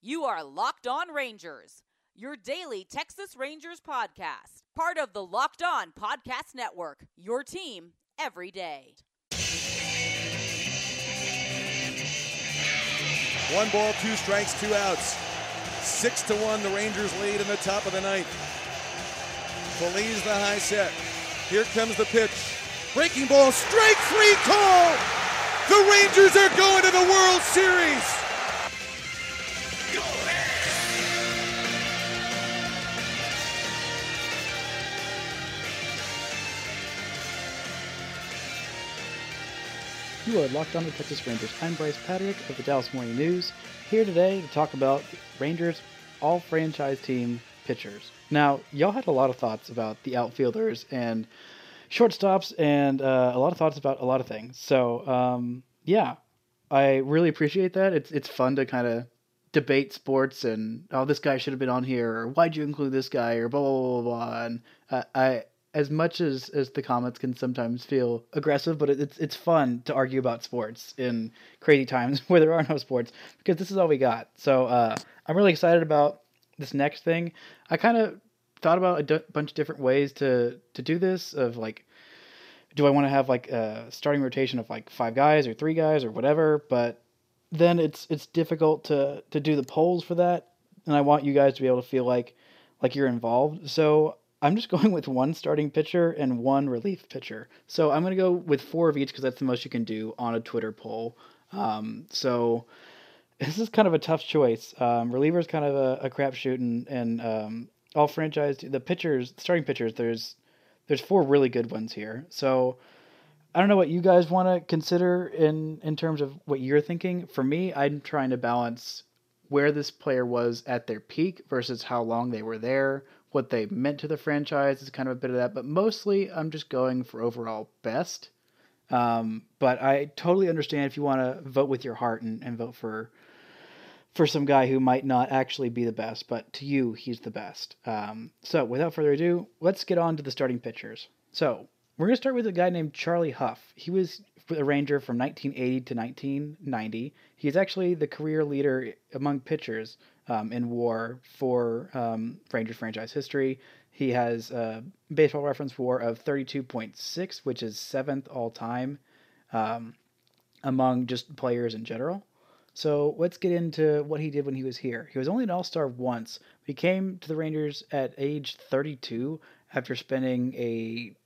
You are Locked On Rangers, your daily Texas Rangers podcast, part of the Locked On Podcast Network, your team every day. One ball, two strikes, two outs. Six to one, the Rangers lead in the top of the ninth. Feliz the high set. Here comes the pitch. Breaking ball, strike three call. The Rangers are going to the World Series. You are locked on the Texas Rangers. I'm Bryce Patrick of the Dallas Morning News, here today to talk about Rangers all franchise team pitchers. Now, y'all had a lot of thoughts about the outfielders and shortstops, and uh, a lot of thoughts about a lot of things. So, um, yeah, I really appreciate that. It's it's fun to kind of debate sports and oh, this guy should have been on here, or why'd you include this guy, or blah blah blah blah. And uh, I as much as as the comments can sometimes feel aggressive, but it's it's fun to argue about sports in crazy times where there are no sports because this is all we got. So uh, I'm really excited about this next thing. I kind of thought about a d- bunch of different ways to to do this. Of like, do I want to have like a starting rotation of like five guys or three guys or whatever? But then it's it's difficult to to do the polls for that, and I want you guys to be able to feel like like you're involved. So I'm just going with one starting pitcher and one relief pitcher. So I'm going to go with four of each because that's the most you can do on a Twitter poll. Um, so this is kind of a tough choice. Um, reliever is kind of a, a crapshoot, and, and um, all franchise the pitchers, starting pitchers. There's there's four really good ones here. So I don't know what you guys want to consider in in terms of what you're thinking. For me, I'm trying to balance where this player was at their peak versus how long they were there what they meant to the franchise is kind of a bit of that, but mostly I'm just going for overall best. Um, but I totally understand if you want to vote with your heart and, and vote for for some guy who might not actually be the best, but to you he's the best. Um, so without further ado, let's get on to the starting pitchers. So we're gonna start with a guy named Charlie Hough. He was a Ranger from 1980 to 1990. He's actually the career leader among pitchers um, in WAR for um, Rangers franchise history. He has a baseball reference WAR of 32.6, which is seventh all time um, among just players in general. So let's get into what he did when he was here. He was only an All Star once. He came to the Rangers at age 32 after spending a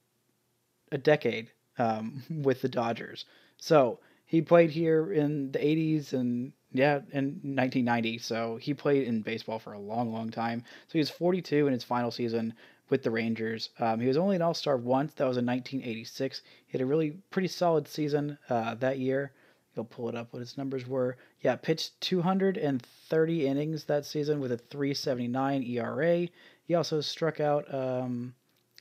a decade um, with the Dodgers. So he played here in the 80s and yeah, in 1990. So he played in baseball for a long, long time. So he was 42 in his final season with the Rangers. Um, he was only an All Star once. That was in 1986. He had a really pretty solid season uh, that year. You'll pull it up what his numbers were. Yeah, pitched 230 innings that season with a 379 ERA. He also struck out. Um,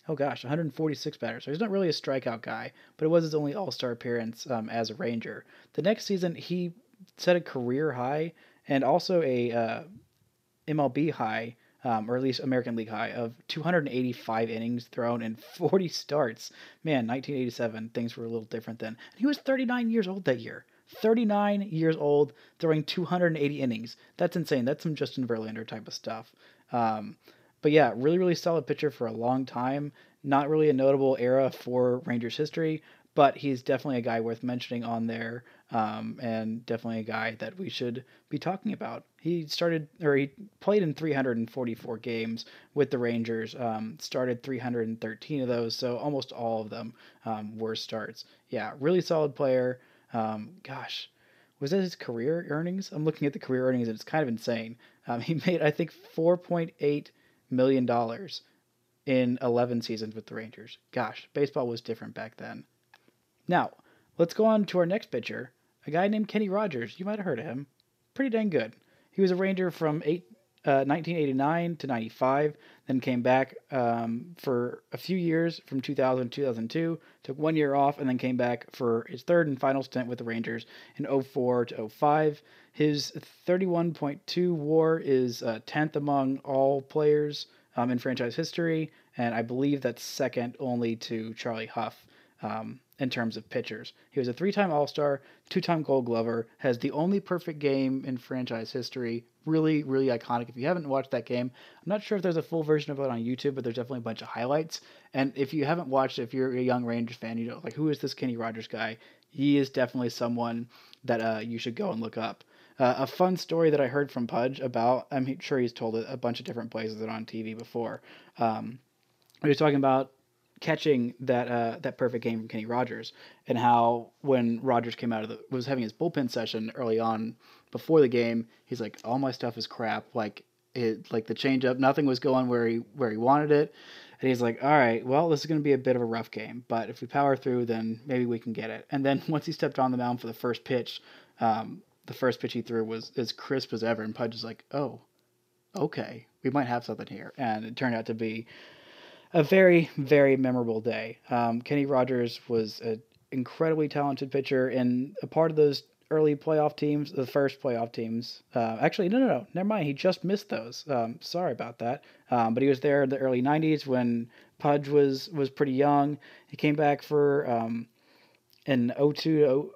oh gosh, 146 batters. So he's not really a strikeout guy, but it was his only All Star appearance um, as a Ranger. The next season, he set a career high and also a uh, MLB high, um, or at least American League high, of 285 innings thrown in 40 starts. Man, 1987, things were a little different then. And he was 39 years old that year. 39 years old, throwing 280 innings. That's insane. That's some Justin Verlander type of stuff. Um, but yeah, really, really solid pitcher for a long time. Not really a notable era for Rangers history, but he's definitely a guy worth mentioning on there, um, and definitely a guy that we should be talking about. He started, or he played in 344 games with the Rangers, um, started 313 of those, so almost all of them um, were starts. Yeah, really solid player. Um, gosh, was that his career earnings? I'm looking at the career earnings, and it's kind of insane. Um, he made, I think, 4.8 million dollars in 11 seasons with the Rangers. Gosh, baseball was different back then. Now, let's go on to our next pitcher, a guy named Kenny Rogers. You might have heard of him. Pretty dang good. He was a Ranger from eight, uh, 1989 to 95, then came back um, for a few years from 2000 to 2002, took one year off, and then came back for his third and final stint with the Rangers in 04 to 05. His 31.2 WAR is uh, 10th among all players um, in franchise history, and I believe that's second only to Charlie Hough. Um, in terms of pitchers. He was a three time All Star, two time Gold Glover, has the only perfect game in franchise history. Really, really iconic. If you haven't watched that game, I'm not sure if there's a full version of it on YouTube, but there's definitely a bunch of highlights. And if you haven't watched if you're a young Rangers fan, you know, like, who is this Kenny Rogers guy? He is definitely someone that uh, you should go and look up. Uh, a fun story that I heard from Pudge about, I'm sure he's told it a bunch of different places and on TV before. Um, he was talking about catching that uh, that perfect game from Kenny Rogers and how when Rogers came out of the was having his bullpen session early on before the game, he's like, all my stuff is crap. Like it, like the changeup, nothing was going where he where he wanted it. And he's like, all right, well, this is going to be a bit of a rough game, but if we power through, then maybe we can get it. And then once he stepped on the mound for the first pitch, um, the first pitch he threw was as crisp as ever. And Pudge is like, oh, okay, we might have something here. And it turned out to be a very, very memorable day. Um, Kenny Rogers was an incredibly talented pitcher and a part of those early playoff teams, the first playoff teams. Uh, actually, no, no, no, never mind. He just missed those. Um, sorry about that. Um, but he was there in the early '90s when Pudge was was pretty young. He came back for um, in 02 to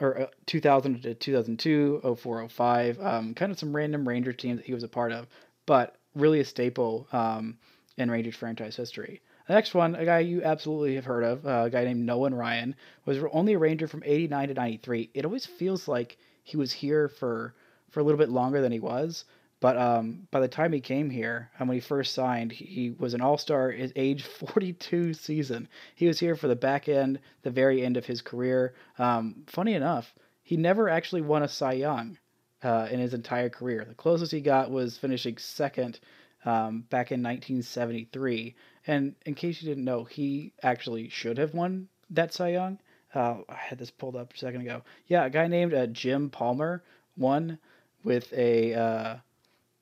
or uh, 2000 to 2002, 04, 05. Um, kind of some random Ranger teams that he was a part of, but really a staple. Um, in Rangers franchise history. The next one, a guy you absolutely have heard of, uh, a guy named Nolan Ryan, was only a Ranger from 89 to 93. It always feels like he was here for, for a little bit longer than he was. But um, by the time he came here, and when he first signed, he was an All Star his age 42 season. He was here for the back end, the very end of his career. Um, funny enough, he never actually won a Cy Young uh, in his entire career. The closest he got was finishing second um, back in 1973. And in case you didn't know, he actually should have won that Cy Young. Uh, I had this pulled up a second ago. Yeah, a guy named uh, Jim Palmer won with a. Uh,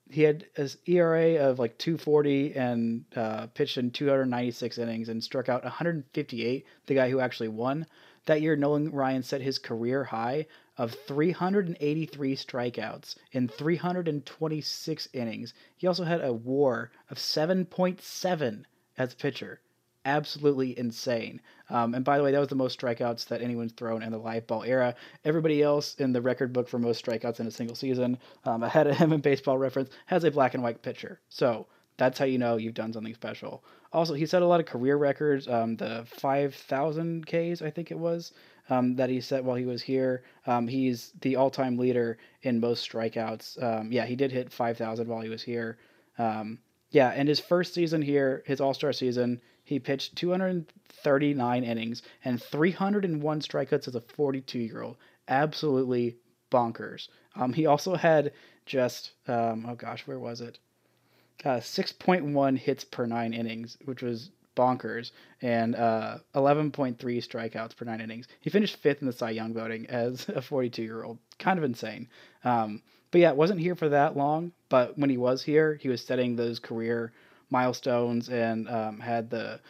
he had his ERA of like 240 and uh, pitched in 296 innings and struck out 158. The guy who actually won that year, Nolan Ryan set his career high of 383 strikeouts in 326 innings. He also had a WAR of 7.7 as a pitcher. Absolutely insane. Um, and by the way, that was the most strikeouts that anyone's thrown in the live ball era. Everybody else in the record book for most strikeouts in a single season, um, ahead of him in baseball reference, has a black and white pitcher. So that's how you know you've done something special. Also, he set a lot of career records. Um, the 5,000 Ks, I think it was, um, that he set while he was here. Um, he's the all-time leader in most strikeouts. Um, yeah, he did hit 5,000 while he was here. Um, yeah, and his first season here, his All-Star season, he pitched 239 innings and 301 strikeouts as a 42-year-old. Absolutely bonkers. Um, he also had just um, oh gosh, where was it? Uh, 6.1 hits per nine innings, which was bonkers and uh, 11.3 strikeouts per nine innings. He finished fifth in the Cy Young voting as a 42 year old. Kind of insane. Um, but yeah, wasn't here for that long. But when he was here, he was setting those career milestones and um, had the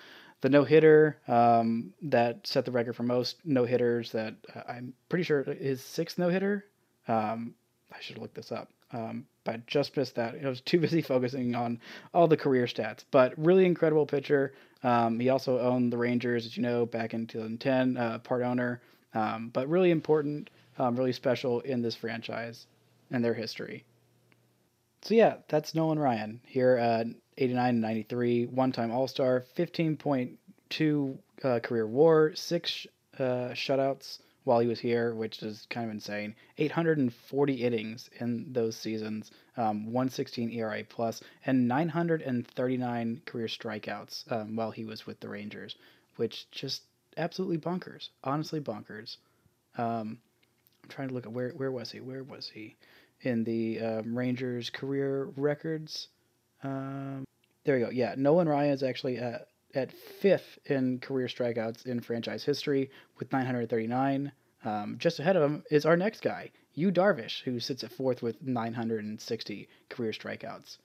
the no hitter um, that set the record for most no hitters. That uh, I'm pretty sure his sixth no hitter. Um, I should look this up. Um, but just missed that. I was too busy focusing on all the career stats. But really incredible pitcher. Um, he also owned the Rangers, as you know, back in 2010, uh, part owner. Um, but really important, um, really special in this franchise and their history. So yeah, that's Nolan Ryan here at 89 and 93, one-time All-Star, 15.2 uh, career WAR, six uh, shutouts while he was here, which is kind of insane. 840 innings in those seasons, um, 116 ERA plus, and 939 career strikeouts um, while he was with the Rangers, which just absolutely bonkers. Honestly, bonkers. Um, I'm trying to look at where where was he? Where was he in the um, Rangers career records? Um, there you go. Yeah, Nolan Ryan is actually at at fifth in career strikeouts in franchise history with 939. Um, just ahead of him is our next guy, Yu Darvish, who sits at fourth with 960 career strikeouts.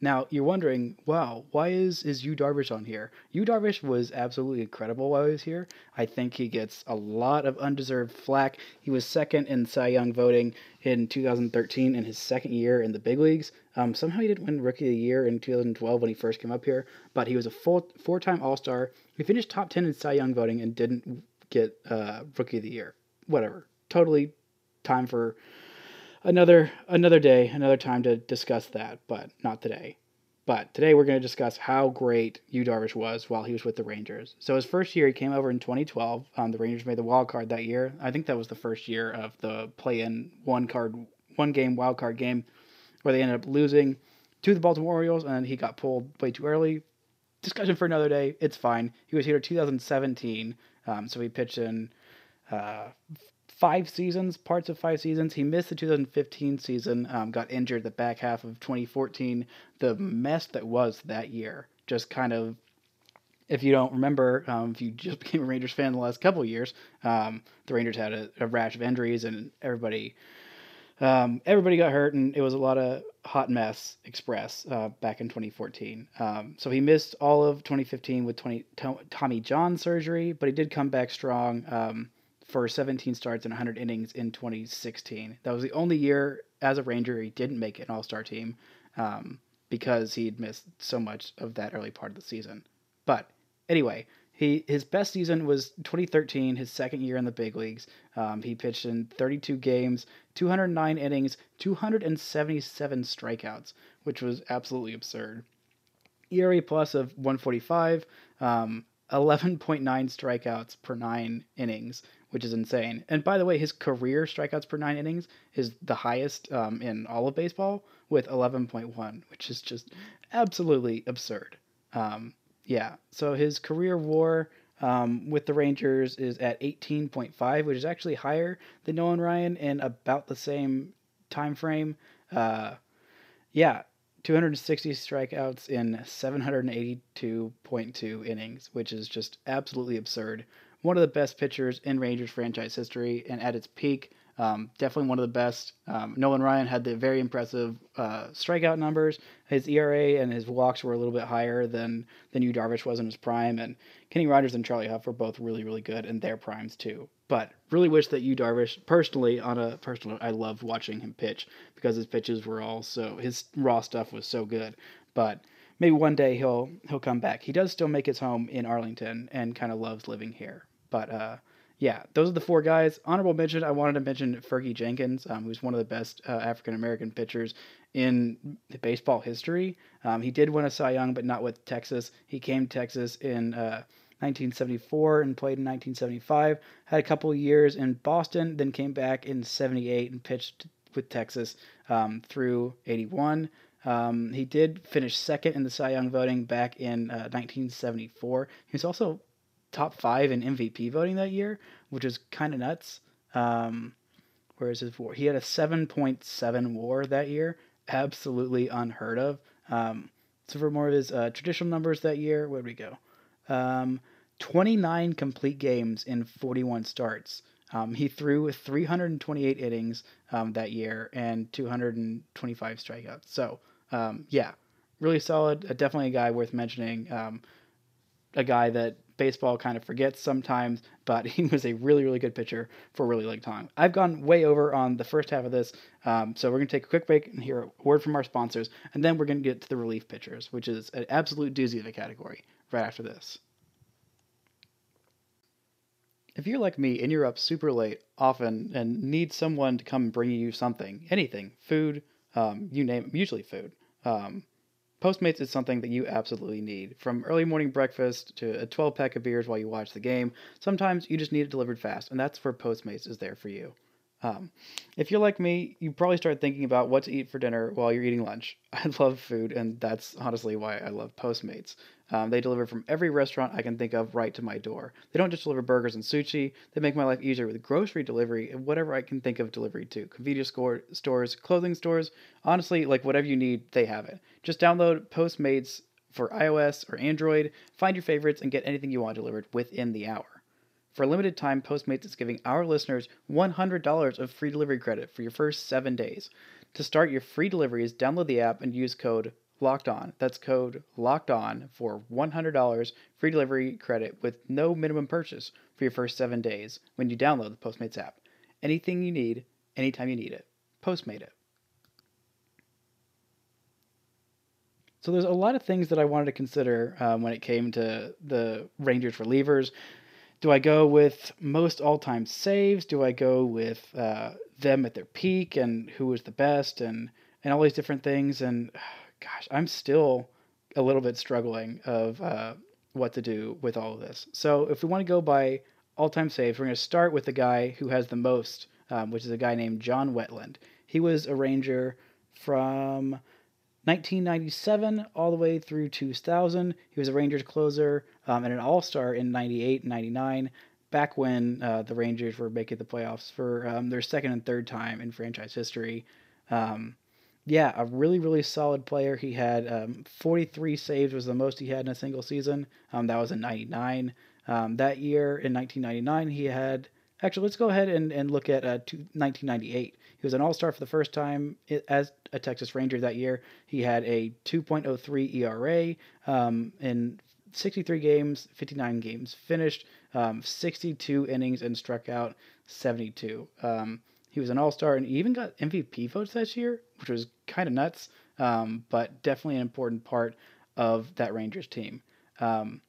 Now you're wondering, wow, why is is Yu Darvish on here? Yu Darvish was absolutely incredible while he was here. I think he gets a lot of undeserved flack. He was second in Cy Young voting in 2013 in his second year in the big leagues. Um, somehow he didn't win Rookie of the Year in 2012 when he first came up here, but he was a full four-time All-Star. He finished top 10 in Cy Young voting and didn't get uh, rookie of the year. Whatever. Totally time for another another day, another time to discuss that, but not today. But today we're going to discuss how great Yu Darvish was while he was with the Rangers. So his first year, he came over in 2012. Um, the Rangers made the wild card that year. I think that was the first year of the play-in one card, one game wild card game, where they ended up losing to the Baltimore Orioles, and he got pulled way too early. Discussion for another day. It's fine. He was here 2017, um, so he pitched in uh, five seasons, parts of five seasons. He missed the 2015 season, um, got injured the back half of 2014. The mess that was that year just kind of if you don't remember, um, if you just became a Rangers fan the last couple of years, um, the Rangers had a, a, rash of injuries and everybody, um, everybody got hurt, and it was a lot of hot mess express uh, back in 2014. Um, so he missed all of 2015 with 20, Tommy John surgery, but he did come back strong. For 17 starts and 100 innings in 2016. That was the only year as a Ranger he didn't make an All Star team um, because he'd missed so much of that early part of the season. But anyway, he his best season was 2013, his second year in the big leagues. Um, he pitched in 32 games, 209 innings, 277 strikeouts, which was absolutely absurd. ERA plus of 145, um, 11.9 strikeouts per nine innings, which is insane. And by the way, his career strikeouts per nine innings is the highest um, in all of baseball with 11.1, which is just absolutely absurd. Um, yeah, so his career WAR um, with the Rangers is at 18.5, which is actually higher than Nolan Ryan in about the same time frame. Uh, yeah, 260 strikeouts in 782.2 innings, which is just absolutely absurd one of the best pitchers in Rangers franchise history, and at its peak, um, definitely one of the best. Um, Nolan Ryan had the very impressive uh, strikeout numbers. His ERA and his walks were a little bit higher than than Yu Darvish was in his prime, and Kenny Rogers and Charlie Hough were both really really good in their primes too. But really wish that Yu Darvish, personally, on a personal, I loved watching him pitch because his pitches were all so his raw stuff was so good. But maybe one day he'll he'll come back. He does still make his home in Arlington and kind of loves living here. But uh, yeah, those are the four guys. Honorable mention, I wanted to mention Fergie Jenkins, um, who's one of the best uh, African American pitchers in baseball history. Um, he did win a Cy Young, but not with Texas. He came to Texas in uh, 1974 and played in 1975. Had a couple years in Boston, then came back in 78 and pitched with Texas um, through 81. Um, he did finish second in the Cy Young voting back in uh, 1974. He was also top five in MVP voting that year, which is kind of nuts. Um, whereas his WAR, he had a 7.7 WAR that year, absolutely unheard of. Um, so for more of his uh, traditional numbers that year, where did we go? Um, 29 complete games in 41 starts. Um, he threw 328 innings um, that year and 225 strikeouts. So um, yeah, really solid. Uh, definitely a guy worth mentioning. Um, a guy that baseball kind of forgets sometimes, but he was a really, really good pitcher for a really long time. I've gone way over on the first half of this, um, so we're going to take a quick break and hear a word from our sponsors, and then we're going to get to the relief pitchers, which is an absolute doozy of a category right after this. If you're like me and you're up super late often and need someone to come bring you something, anything, food, um, you name it, usually food, um, Postmates is something that you absolutely need. From early morning breakfast to a 12 pack of beers while you watch the game, sometimes you just need it delivered fast, and that's where Postmates is there for you. Um, if you're like me, you probably start thinking about what to eat for dinner while you're eating lunch. I love food, and that's honestly why I love Postmates. Um, they deliver from every restaurant I can think of right to my door. They don't just deliver burgers and sushi, they make my life easier with grocery delivery and whatever I can think of delivery to. Convenience store, stores, clothing stores, honestly, like whatever you need, they have it. Just download Postmates for iOS or Android, find your favorites, and get anything you want delivered within the hour. For a limited time, Postmates is giving our listeners $100 of free delivery credit for your first seven days. To start your free deliveries, download the app and use code Locked On. That's code Locked On for $100 free delivery credit with no minimum purchase for your first seven days when you download the Postmates app. Anything you need, anytime you need it. Postmate it. So there's a lot of things that I wanted to consider um, when it came to the Rangers relievers do I go with most all time saves? Do I go with uh, them at their peak and who was the best and, and all these different things? And gosh, I'm still a little bit struggling of uh, what to do with all of this. So if we want to go by all time saves, we're going to start with the guy who has the most, um, which is a guy named John Wetteland. He was a Ranger from 1997 all the way through 2000. He was a Rangers closer um, and an All Star in 98 and 99, back when uh, the Rangers were making the playoffs for um, their second and third time in franchise history. Um, yeah, a really, really solid player. He had um, 43 saves, was the most he had in a single season. Um, that was in 99. Um, that year in 1999, he had. Actually, let's go ahead and, and look at uh, 1998. He was an All Star for the first time as a Texas Ranger that year. He had a 2.03 ERA um, in 63 games, 59 games finished, um, 62 innings, and struck out 72. Um, he was an All Star and he even got MVP votes this year, which was kind of nuts, um, but definitely an important part of that Rangers team. Um,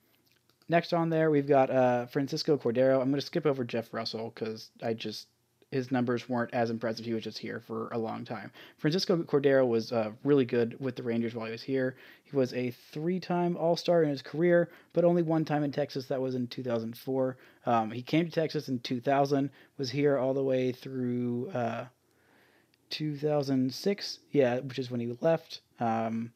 next on there, we've got uh, Francisco Cordero. I'm going to skip over Jeff Russell because I just his numbers weren't as impressive. He was just here for a long time. Francisco Cordero was uh, really good with the Rangers while he was here. He was a three-time All-Star in his career, but only one time in Texas. That was in 2004. Um, he came to Texas in 2000. Was here all the way through uh, 2006. Yeah, which is when he left. Um,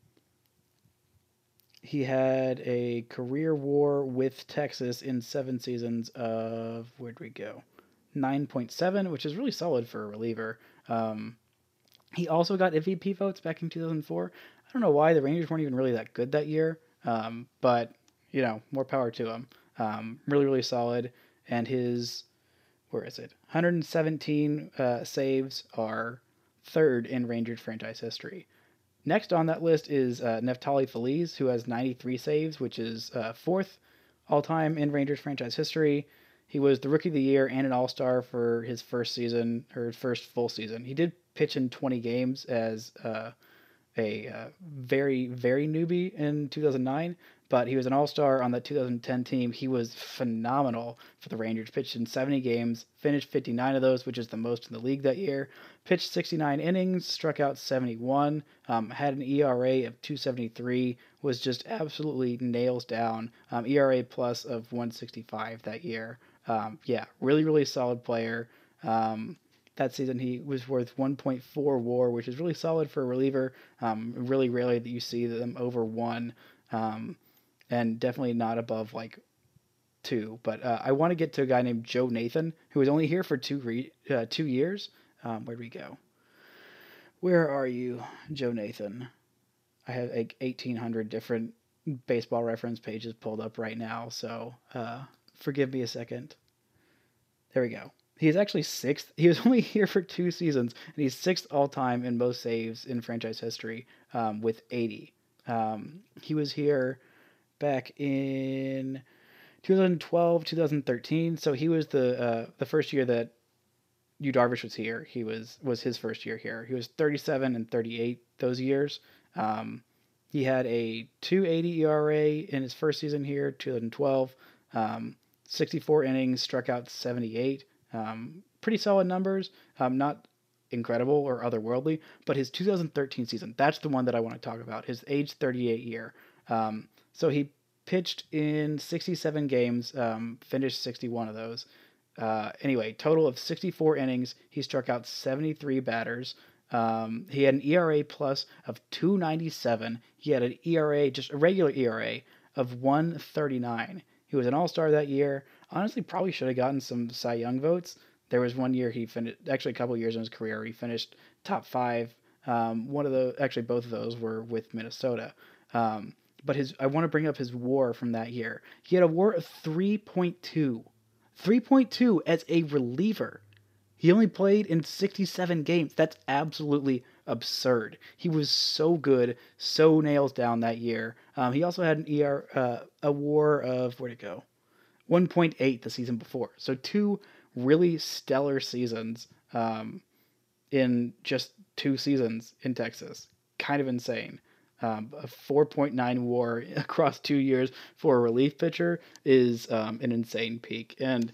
he had a career war with Texas in seven seasons of where'd we go? 9.7, which is really solid for a reliever. Um, he also got MVP votes back in 2004. I don't know why the Rangers weren't even really that good that year, um, but you know, more power to him. Um, really, really solid. And his, where is it? 117 uh, saves are third in Rangers franchise history. Next on that list is uh, Neftali Feliz, who has 93 saves, which is uh, fourth all time in Rangers franchise history. He was the rookie of the year and an all star for his first season, or first full season. He did pitch in 20 games as uh, a uh, very, very newbie in 2009, but he was an all star on the 2010 team. He was phenomenal for the Rangers. Pitched in 70 games, finished 59 of those, which is the most in the league that year. Pitched 69 innings, struck out 71, um, had an ERA of 273, was just absolutely nails down. Um, ERA plus of 165 that year. Um, yeah, really, really solid player. Um, that season, he was worth 1.4 WAR, which is really solid for a reliever. Um, really rarely that you see them over one, um, and definitely not above like two. But uh, I want to get to a guy named Joe Nathan, who was only here for two re- uh, two years. Um, where'd we go? Where are you, Joe Nathan? I have like 1,800 different baseball reference pages pulled up right now, so uh, forgive me a second. There we go. He's actually sixth. He was only here for two seasons, and he's sixth all time in most saves in franchise history um, with 80. Um, he was here back in 2012, 2013. So he was the uh, the first year that Yu Darvish was here. He was was his first year here. He was 37 and 38 those years. Um, he had a 280 ERA in his first season here, 2012. Um, 64 innings, struck out 78. Um, pretty solid numbers. Um, not incredible or otherworldly, but his 2013 season, that's the one that I want to talk about. His age 38 year. Um, so he pitched in 67 games, um, finished 61 of those. Uh, anyway, total of 64 innings. He struck out 73 batters. Um, he had an ERA plus of 297. He had an ERA, just a regular ERA, of 139. He was an All Star that year. Honestly, probably should have gotten some Cy Young votes. There was one year he finished, actually a couple years in his career, he finished top five. Um, one of the, actually both of those were with Minnesota. Um, but his, I want to bring up his WAR from that year. He had a WAR of 3.2, 3.2 as a reliever. He only played in 67 games. That's absolutely absurd. He was so good, so nails down that year. Um, he also had an ER uh, a WAR of where'd it go? 1.8 the season before. So two really stellar seasons um, in just two seasons in Texas. Kind of insane. Um, a 4.9 WAR across two years for a relief pitcher is um, an insane peak, and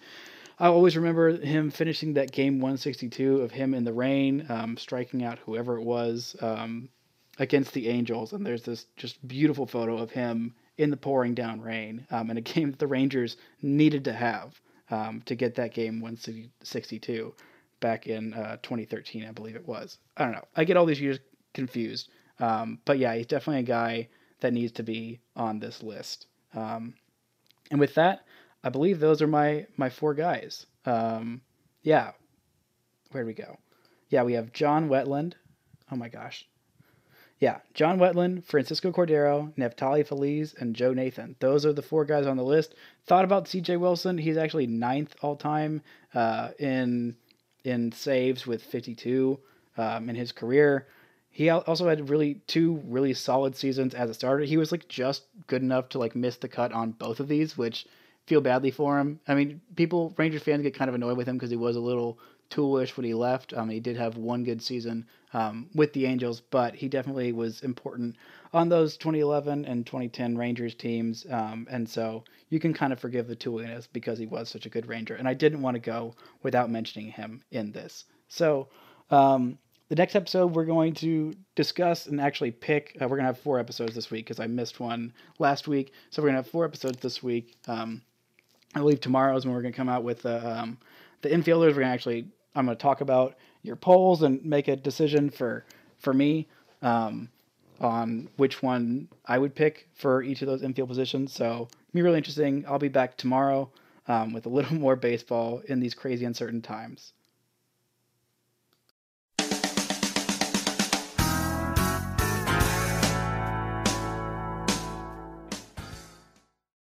I always remember him finishing that game 162 of him in the rain, um, striking out whoever it was um, against the Angels. And there's this just beautiful photo of him in the pouring down rain um, in a game that the Rangers needed to have um, to get that game 162 back in uh, 2013, I believe it was. I don't know. I get all these years confused. Um, but yeah, he's definitely a guy that needs to be on this list. Um, and with that, I believe those are my my four guys. Um, yeah, where do we go? Yeah, we have John Wetteland. Oh my gosh. Yeah, John Wetteland, Francisco Cordero, Neftali Feliz, and Joe Nathan. Those are the four guys on the list. Thought about C.J. Wilson. He's actually ninth all time uh, in in saves with 52 um, in his career. He also had really two really solid seasons as a starter. He was like just good enough to like miss the cut on both of these, which feel badly for him. I mean, people, Rangers fans get kind of annoyed with him because he was a little toolish when he left. Um, he did have one good season um, with the Angels, but he definitely was important on those 2011 and 2010 Rangers teams. Um, and so you can kind of forgive the tooliness because he was such a good Ranger. And I didn't want to go without mentioning him in this. So um, the next episode, we're going to discuss and actually pick. Uh, we're going to have four episodes this week because I missed one last week. So we're going to have four episodes this week. I believe tomorrow is when we're going to come out with the um, the infielders. We're going to actually I'm going to talk about your polls and make a decision for for me um, on which one I would pick for each of those infield positions. So be really interesting. I'll be back tomorrow um, with a little more baseball in these crazy uncertain times.